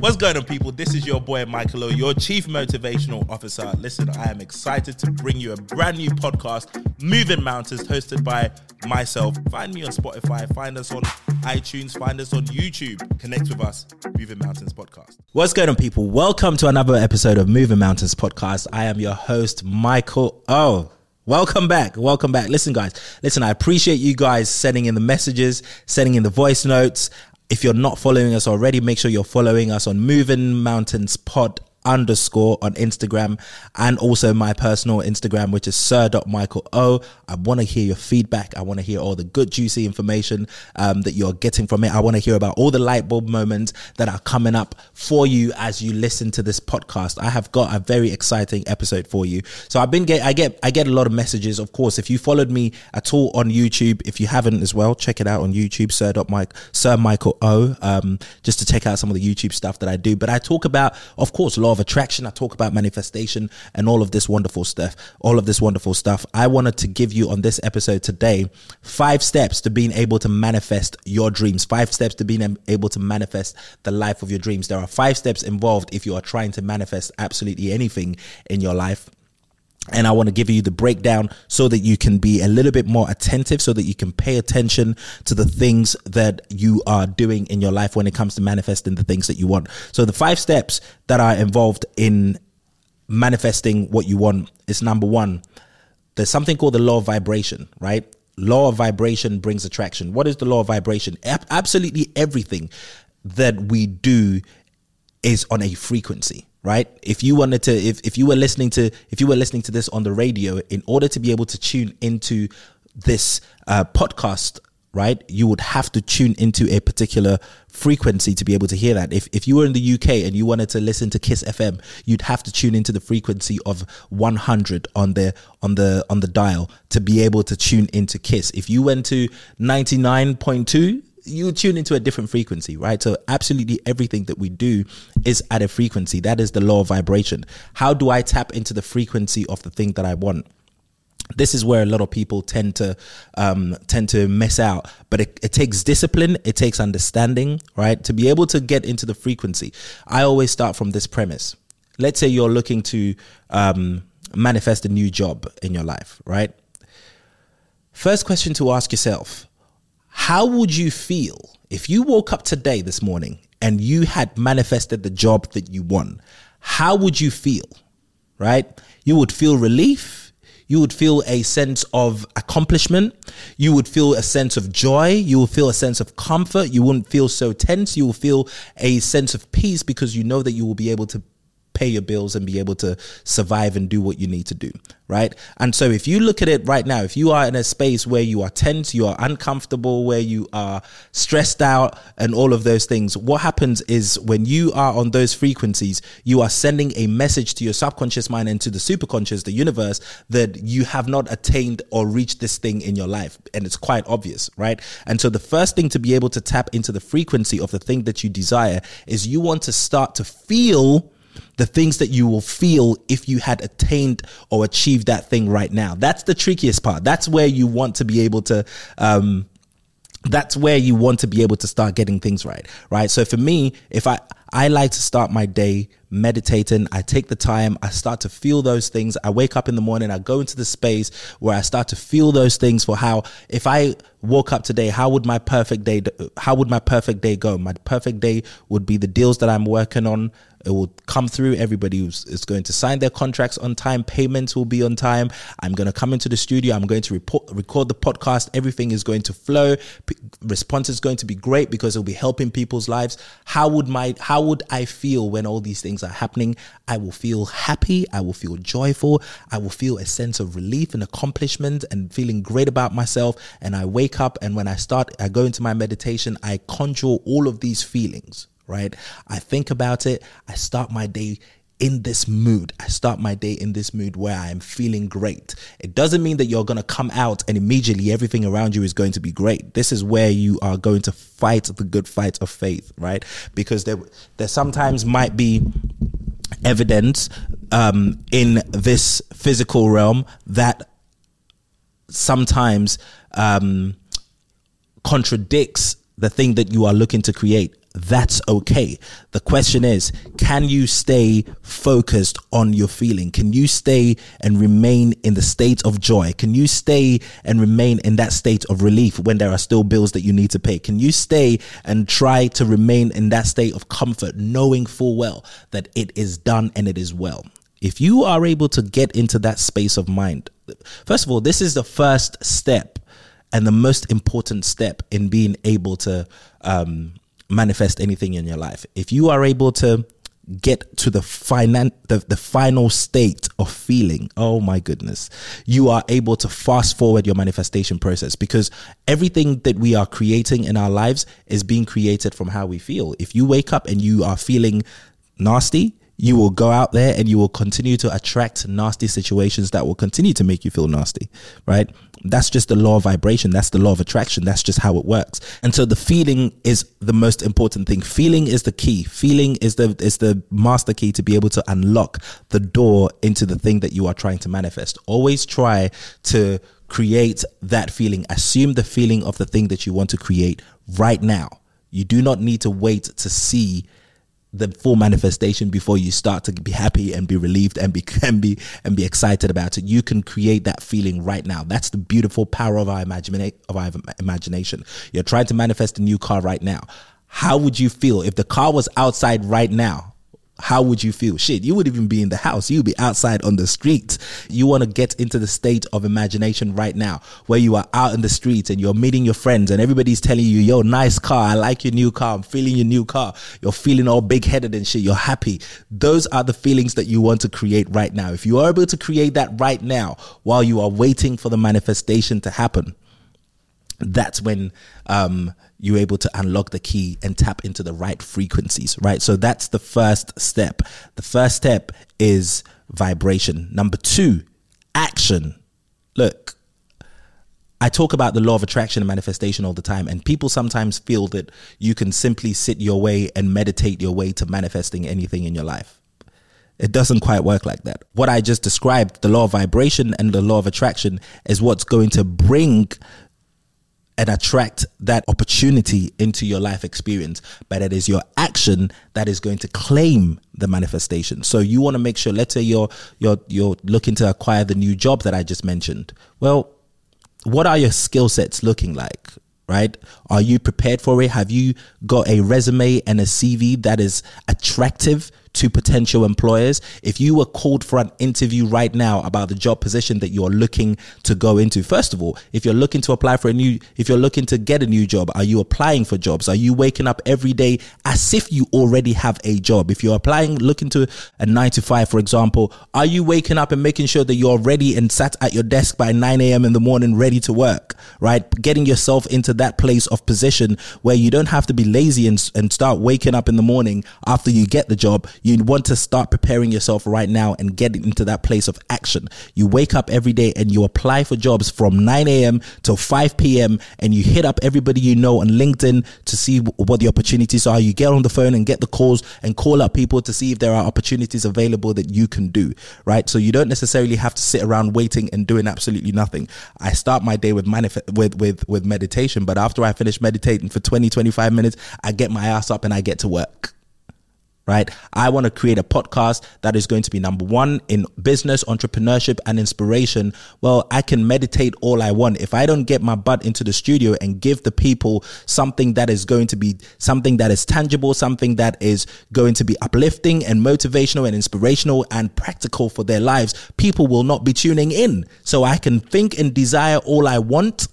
What's going on, people? This is your boy Michael O, your Chief Motivational Officer. Listen, I am excited to bring you a brand new podcast, Moving Mountains, hosted by myself. Find me on Spotify, find us on iTunes, find us on YouTube. Connect with us, Moving Mountains Podcast. What's going on, people? Welcome to another episode of Moving Mountains Podcast. I am your host, Michael O. Welcome back. Welcome back. Listen, guys. Listen, I appreciate you guys sending in the messages, sending in the voice notes. If you're not following us already, make sure you're following us on Moving Mountains Pod underscore on Instagram and also my personal Instagram, which is sir.michaelo. I want to hear your feedback. I want to hear all the good, juicy information um, that you're getting from it. I want to hear about all the light bulb moments that are coming up for you as you listen to this podcast. I have got a very exciting episode for you. So I've been get, I get, I get a lot of messages. Of course, if you followed me at all on YouTube, if you haven't as well, check it out on YouTube, sir.mike, sir Michael O, um, just to check out some of the YouTube stuff that I do. But I talk about, of course, law of attraction. I talk about manifestation and all of this wonderful stuff, all of this wonderful stuff. I wanted to give you on this episode today five steps to being able to manifest your dreams, five steps to being able to manifest the life of your dreams. There are five steps involved if you are trying to manifest absolutely anything in your life and I want to give you the breakdown so that you can be a little bit more attentive, so that you can pay attention to the things that you are doing in your life when it comes to manifesting the things that you want. So, the five steps that are involved in manifesting what you want is number one, there's something called the law of vibration, right? Law of vibration brings attraction. What is the law of vibration? Absolutely everything that we do is on a frequency right? If you wanted to if, if you were listening to if you were listening to this on the radio in order to be able to tune into this uh, podcast right you would have to tune into a particular frequency to be able to hear that. If, if you were in the uk and you wanted to listen to kiss fm you'd have to tune into the frequency of 100 on the on the on the dial to be able to tune into kiss. If you went to 99.2 you tune into a different frequency, right? So absolutely everything that we do is at a frequency. That is the law of vibration. How do I tap into the frequency of the thing that I want? this is where a lot of people tend to um, tend to miss out but it, it, takes discipline it takes understanding right to be able to get into the frequency i always start from this premise let's say you're looking to um, manifest a new job in your life right first question to ask yourself how would you feel if you woke up today, this morning, and you had manifested the job that you want? How would you feel? Right? You would feel relief. You would feel a sense of accomplishment. You would feel a sense of joy. You will feel a sense of comfort. You wouldn't feel so tense. You will feel a sense of peace because you know that you will be able to pay your bills and be able to survive and do what you need to do, right? And so if you look at it right now, if you are in a space where you are tense, you are uncomfortable, where you are stressed out and all of those things, what happens is when you are on those frequencies, you are sending a message to your subconscious mind and to the superconscious, the universe, that you have not attained or reached this thing in your life. And it's quite obvious, right? And so the first thing to be able to tap into the frequency of the thing that you desire is you want to start to feel the things that you will feel if you had attained or achieved that thing right now. That's the trickiest part. That's where you want to be able to, um, that's where you want to be able to start getting things right, right? So for me, if I, I like to start my day meditating. I take the time. I start to feel those things. I wake up in the morning. I go into the space where I start to feel those things for how, if I woke up today, how would my perfect day, how would my perfect day go? My perfect day would be the deals that I'm working on. It will come through. Everybody is going to sign their contracts on time. Payments will be on time. I'm going to come into the studio. I'm going to report, record the podcast. Everything is going to flow. P- response is going to be great because it'll be helping people's lives. How would my, how would I feel when all these things things are happening, I will feel happy. I will feel joyful. I will feel a sense of relief and accomplishment and feeling great about myself. And I wake up and when I start, I go into my meditation, I conjure all of these feelings, right? I think about it. I start my day in this mood. I start my day in this mood where I am feeling great. It doesn't mean that you're going to come out and immediately everything around you is going to be great. This is where you are going to fight the good fight of faith, right? Because there, there sometimes might be evidence um, in this physical realm that sometimes um, contradicts the thing that you are looking to create That's okay. The question is, can you stay focused on your feeling? Can you stay and remain in the state of joy? Can you stay and remain in that state of relief when there are still bills that you need to pay? Can you stay and try to remain in that state of comfort, knowing full well that it is done and it is well? If you are able to get into that space of mind, first of all, this is the first step and the most important step in being able to um, manifest anything in your life. If you are able to get to the finan- the, the final state of feeling oh my goodness you are able to fast forward your manifestation process because everything that we are creating in our lives is being created from how we feel if you wake up and you are feeling nasty you will go out there and you will continue to attract nasty situations that will continue to make you feel nasty, right? That's just the law of vibration. That's the law of attraction. That's just how it works. And so the feeling is the most important thing. Feeling is the key. Feeling is the is the master key to be able to unlock the door into the thing that you are trying to manifest. Always try to create that feeling. Assume the feeling of the thing that you want to create right now. You do not need to wait to see the full manifestation before you start to be happy and be relieved and be and be and be excited about it. You can create that feeling right now. That's the beautiful power of our imagination. Of our imagination. You're trying to manifest a new car right now. How would you feel if the car was outside right now? How would you feel? Shit, you would even be in the house. You'd be outside on the street. You want to get into the state of imagination right now where you are out in the streets and you're meeting your friends and everybody's telling you, yo, nice car. I like your new car. I'm feeling your new car. You're feeling all big headed and shit. You're happy. Those are the feelings that you want to create right now. If you are able to create that right now while you are waiting for the manifestation to happen, that's when um, you're able to unlock the key and tap into the right frequencies, right? So that's the first step. The first step is vibration. Number two, action. Look, I talk about the law of attraction and manifestation all the time, and people sometimes feel that you can simply sit your way and meditate your way to manifesting anything in your life. It doesn't quite work like that. What I just described, the law of vibration and the law of attraction, is what's going to bring and attract that opportunity into your life experience. But it is your action that is going to claim the manifestation. So you want to make sure, let's say you're you're you're looking to acquire the new job that I just mentioned. Well, what are your skill sets looking like? Right? Are you prepared for it? Have you got a resume and a CV that is attractive to potential employers. If you were called for an interview right now about the job position that you're looking to go into, first of all, if you're looking to apply for a new, if you're looking to get a new job, are you applying for jobs? Are you waking up every day as if you already have a job? If you're applying, looking to a nine to five, for example, are you waking up and making sure that you're ready and sat at your desk by 9 a.m. in the morning, ready to work, right? Getting yourself into that place of position where you don't have to be lazy and, and start waking up in the morning after you get the job you want to start preparing yourself right now and get into that place of action. You wake up every day and you apply for jobs from 9 a.m. till 5 p.m. and you hit up everybody you know on LinkedIn to see what the opportunities are. You get on the phone and get the calls and call up people to see if there are opportunities available that you can do, right? So you don't necessarily have to sit around waiting and doing absolutely nothing. I start my day with manif- with with with meditation, but after I finish meditating for 20 25 minutes, I get my ass up and I get to work right? I want to create a podcast that is going to be number one in business, entrepreneurship, and inspiration. Well, I can meditate all I want. If I don't get my butt into the studio and give the people something that is going to be something that is tangible, something that is going to be uplifting and motivational and inspirational and practical for their lives, people will not be tuning in. So I can think and desire all I want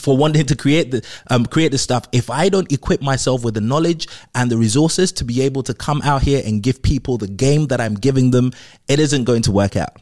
for wanting to create the um, create the stuff. If i don't equip myself with the knowledge and the resources to be able to come out here and give people the game that i'm giving them it isn't going to work out.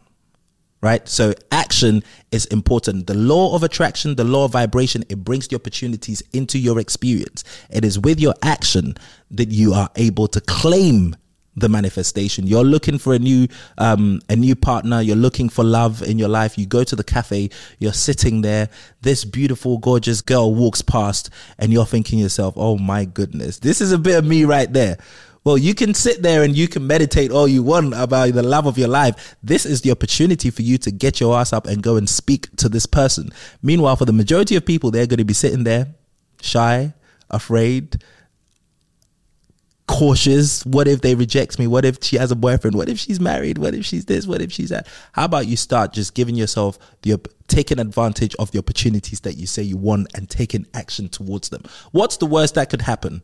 Right? So action is important. The law of attraction the law of vibration it brings the opportunities into your experience. It is with your action that you are able to claim the manifestation. You're looking for a new um, a new partner. You're looking for love in your life. You go to the cafe. You're sitting there. This beautiful, gorgeous girl walks past, and you're thinking yourself, "Oh my goodness, this is a bit of me right there." Well, you can sit there and you can meditate all you want about the love of your life. This is the opportunity for you to get your ass up and go and speak to this person. Meanwhile, for the majority of people, they're going to be sitting there, shy, afraid, cautious. What if they reject me? What if she has a boyfriend? What if she's married? What if she's this? What if she's that? How about you start just giving yourself the taking advantage of the opportunities that you say you want and taking action towards them? What's the worst that could happen?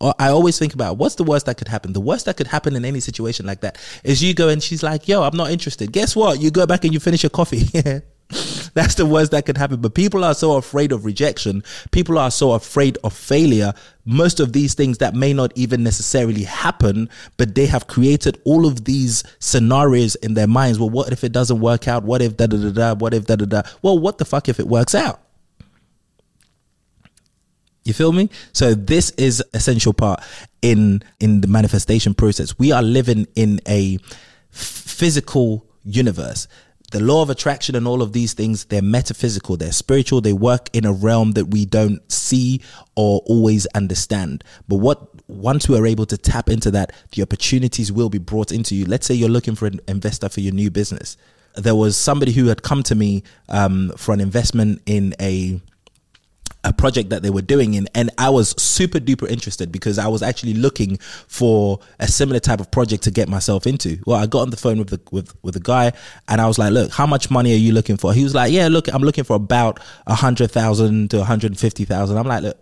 I always think about what's the worst that could happen. The worst that could happen in any situation like that is you go and she's like, "Yo, I'm not interested." Guess what? You go back and you finish your coffee. That's the worst that could happen. But people are so afraid of rejection. People are so afraid of failure. Most of these things that may not even necessarily happen, but they have created all of these scenarios in their minds. Well, what if it doesn't work out? What if da da da da? What if da da da? Well, what the fuck if it works out? You feel me? So this is essential part in in the manifestation process. We are living in a physical universe the law of attraction and all of these things, they're metaphysical, they're spiritual, they work in a realm that we don't see or always understand. But what once we are able to tap into that, the opportunities will be brought into you. Let's say you're looking for an investor for your new business. There was somebody who had come to me um, for an investment in a a project that they were doing in and I was super duper interested because I was actually looking for a similar type of project to get myself into. Well, I got on the phone with the with with the guy and I was like, "Look, how much money are you looking for?" He was like, "Yeah, look, I'm looking for about a hundred thousand to a hundred fifty thousand. I'm like, "Look,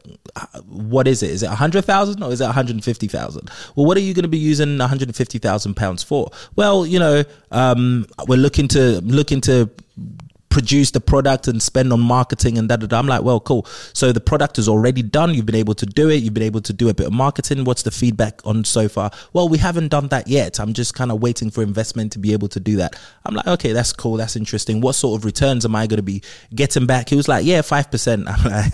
what is it? Is it a hundred thousand or is it one hundred fifty thousand? Well, what are you going to be using one hundred fifty thousand pounds for? Well, you know, um, we're looking to looking to produce the product and spend on marketing and da. I'm like, well, cool. So the product is already done. You've been able to do it. You've been able to do a bit of marketing. What's the feedback on so far? Well, we haven't done that yet. I'm just kind of waiting for investment to be able to do that. I'm like, okay, that's cool. That's interesting. What sort of returns am I going to be getting back? He was like, yeah, 5%. I'm like,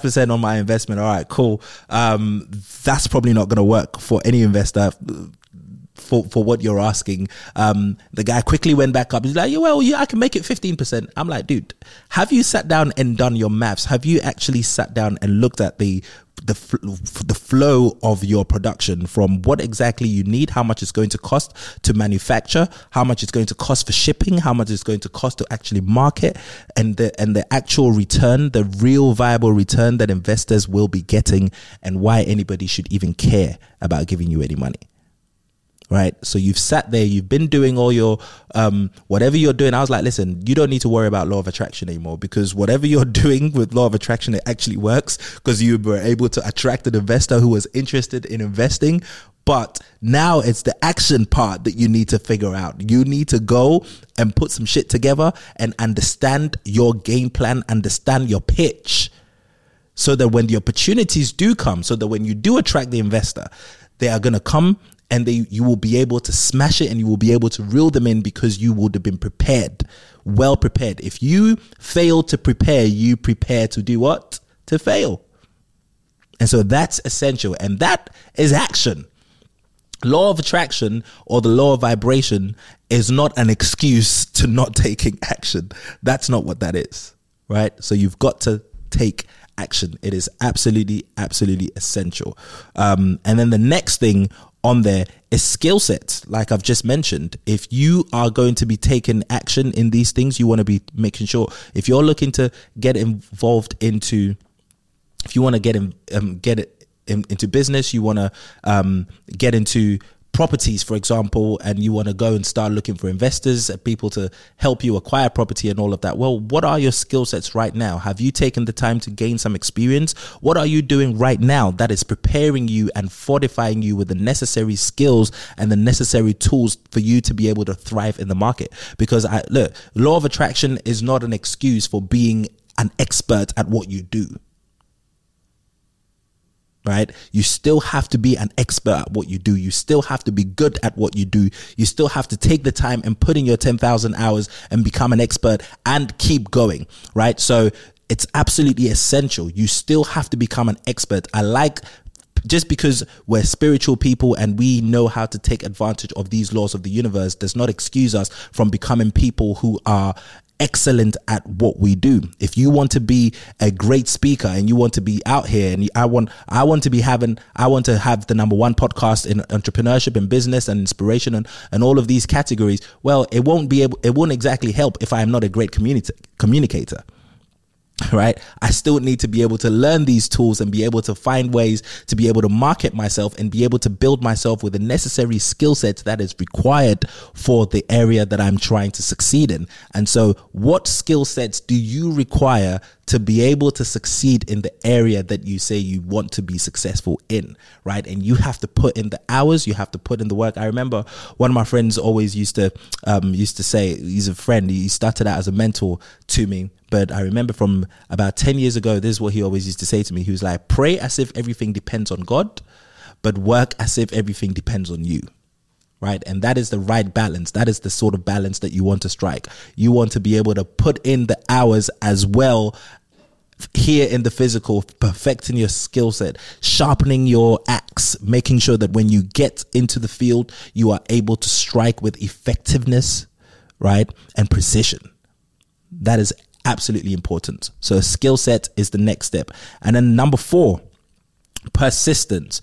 5% on my investment. All right, cool. Um, that's probably not going to work for any investor for, for what you're asking. Um, the guy quickly went back up. He's like, yeah, well, yeah, I can make it 15%. I'm like, dude, have you sat down and done your maths? Have you actually sat down and looked at the, the, the flow of your production from what exactly you need, how much it's going to cost to manufacture, how much it's going to cost for shipping, how much it's going to cost to actually market and the, and the actual return, the real viable return that investors will be getting and why anybody should even care about giving you any money right? So you've sat there, you've been doing all your um, whatever you're doing. I was like, listen, you don't need to worry about law of attraction anymore because whatever you're doing with law of attraction, it actually works because you were able to attract an investor who was interested in investing. But now it's the action part that you need to figure out. You need to go and put some shit together and understand your game plan, understand your pitch. So that when the opportunities do come, so that when you do attract the investor, they are going to come and they you will be able to smash it and you will be able to reel them in because you would have been prepared well prepared. If you fail to prepare you prepare to do what? To fail. And so that's essential. And that is action. Law of attraction or the law of vibration is not an excuse to not taking action. That's not what that is right? So you've got to take action. It is absolutely absolutely essential. Um, and then the next thing on there is skill sets like i've just mentioned. If you are going to be taking action in these things you want to be making sure if you're looking to get involved into if you want to get in um, get it in, into business you want to um, get into properties, for example, and you want to go and start looking for investors, uh, people to help you acquire property and all of that. Well, what are your skill sets right now? Have you taken the time to gain some experience? What are you doing right now that is preparing you and fortifying you with the necessary skills and the necessary tools for you to be able to thrive in the market? Because I look, law of attraction is not an excuse for being an expert at what you do right? You still have to be an expert at what you do. You still have to be good at what you do. You still have to take the time and put in your 10,000 hours and become an expert and keep going, right? So it's absolutely essential. You still have to become an expert. I like just because we're spiritual people and we know how to take advantage of these laws of the universe does not excuse us from becoming people who are excellent at what we do. If you want to be a great speaker and you want to be out here and I want I want to be having I want to have the number one podcast in entrepreneurship and business and inspiration and, and all of these categories, well, it won't be able it won't exactly help if I am not a great communicator. Right? I still need to be able to learn these tools and be able to find ways to be able to market myself and be able to build myself with the necessary skill sets that is required for the area that I'm trying to succeed in. And so, what skill sets do you require to be able to succeed in the area that you say you want to be successful in, right? And you have to put in the hours, you have to put in the work. I remember one of my friends always used to um, used to say he's a friend. He started out as a mentor to me, but I remember from about ten years ago, this is what he always used to say to me. He was like, "Pray as if everything depends on God, but work as if everything depends on you." Right? And that is the right balance. That is the sort of balance that you want to strike. You want to be able to put in the hours as well here in the physical, perfecting your skill set, sharpening your axe, making sure that when you get into the field, you are able to strike with effectiveness, right? And precision. That is absolutely important. So, skill set is the next step. And then number four, persistence.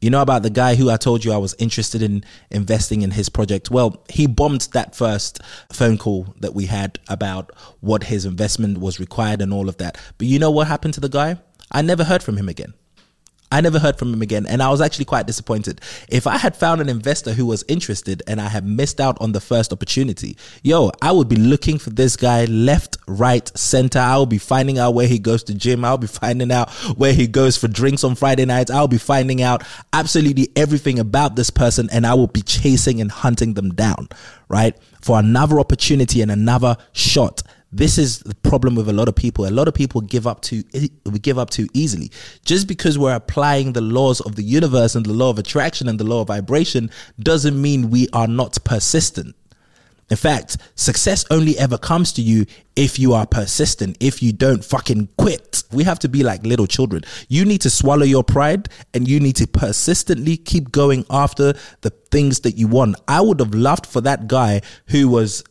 You know about the guy who I told you I was interested in investing in his project? Well, he bombed that first phone call that we had about what his investment was required and all of that. But you know what happened to the guy? I never heard from him again. I never heard from him again, and I was actually quite disappointed. If I had found an investor who was interested and I had missed out on the first opportunity, yo, I would be looking for this guy left, right, center. I will be finding out where he goes to gym. I'll be finding out where he goes for drinks on Friday nights. I'll be finding out absolutely everything about this person, and I will be chasing and hunting them down, right? For another opportunity and another shot this is the problem with a lot of people. A lot of people give up too we give up too easily. Just because we're applying the laws of the universe and the law of attraction and the law of vibration doesn't mean we are not persistent. In fact, success only ever comes to you if you are persistent, if you don't fucking quit. We have to be like little children. You need to swallow your pride and you need to persistently keep going after the things that you want. I would have loved for that guy who was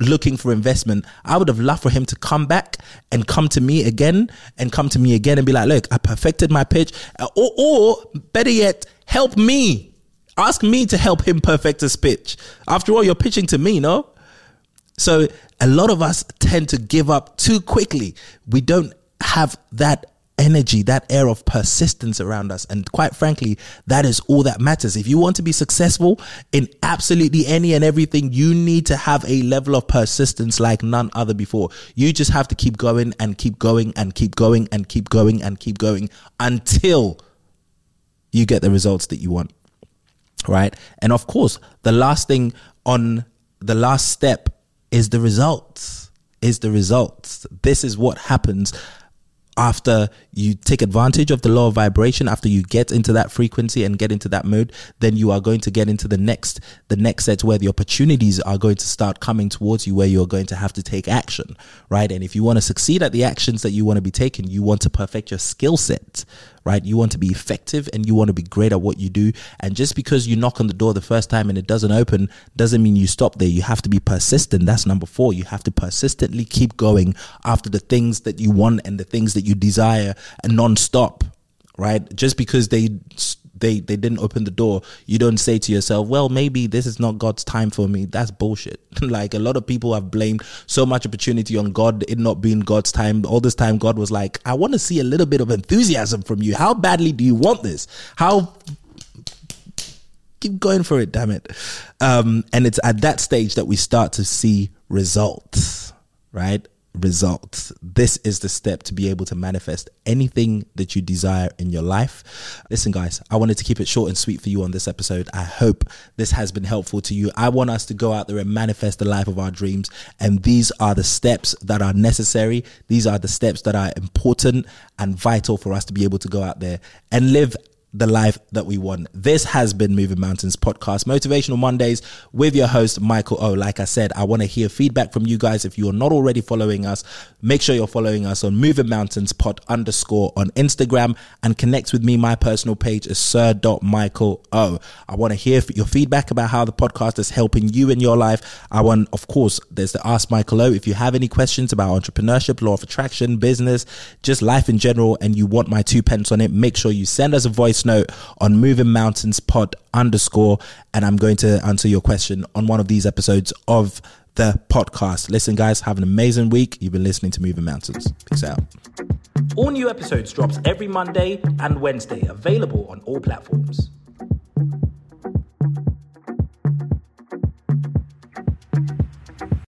looking for investment, I would have loved for him to come back and come to me again and come to me again and be like, look, I perfected my pitch. Uh, or, or better yet, help me. Ask me to help him perfect his pitch. After all, you're pitching to me, no? So a lot of us tend to give up too quickly. We don't have that energy, that air of persistence around us. And quite frankly, that is all that matters. If you want to be successful in absolutely any and everything, you need to have a level of persistence like none other before. You just have to keep going and keep going and keep going and keep going and keep going until you get the results that you want. Right. And of course, the last thing on the last step is the results. Is the results. This is what happens after you take advantage of the law of vibration after you get into that frequency and get into that mode then you are going to get into the next the next set where the opportunities are going to start coming towards you where you're going to have to take action right? And if you want to succeed at the actions that you want to be taking you want to perfect your skill set right? You want to be effective and you want to be great at what you do. And just because you knock on the door the first time and it doesn't open doesn't mean you stop there. You have to be persistent. That's number four. You have to persistently keep going after the things that you want and the things that you desire and non-stop, right? Just because they they they didn't open the door, you don't say to yourself, "Well, maybe this is not God's time for me." That's bullshit. like a lot of people have blamed so much opportunity on God, it not being God's time. All this time, God was like, "I want to see a little bit of enthusiasm from you. How badly do you want this? How?" Keep going for it, damn it. Um, and it's at that stage that we start to see results, right? Results. This is the step to be able to manifest anything that you desire in your life. Listen, guys, I wanted to keep it short and sweet for you on this episode. I hope this has been helpful to you. I want us to go out there and manifest the life of our dreams. And these are the steps that are necessary. These are the steps that are important and vital for us to be able to go out there and live the life that we want. This has been Moving Mountains podcast, Motivational Mondays with your host, Michael O. Like I said, I want to hear feedback from you guys. If you're not already following us, make sure you're following us on Moving Mountains pod underscore on Instagram and connect with me. My personal page is sir sir.michael O. I want to hear your feedback about how the podcast is helping you in your life. I want, of course, there's the Ask Michael O. If you have any questions about entrepreneurship, law of attraction, business, just life in general, and you want my two pence on it, make sure you send us a voice note on Moving Mountains Pod underscore, and I'm going to answer your question on one of these episodes of the podcast. Listen, guys, have an amazing week. You've been listening to Moving Mountains. Peace out. All new episodes drops every Monday and Wednesday, available on all platforms.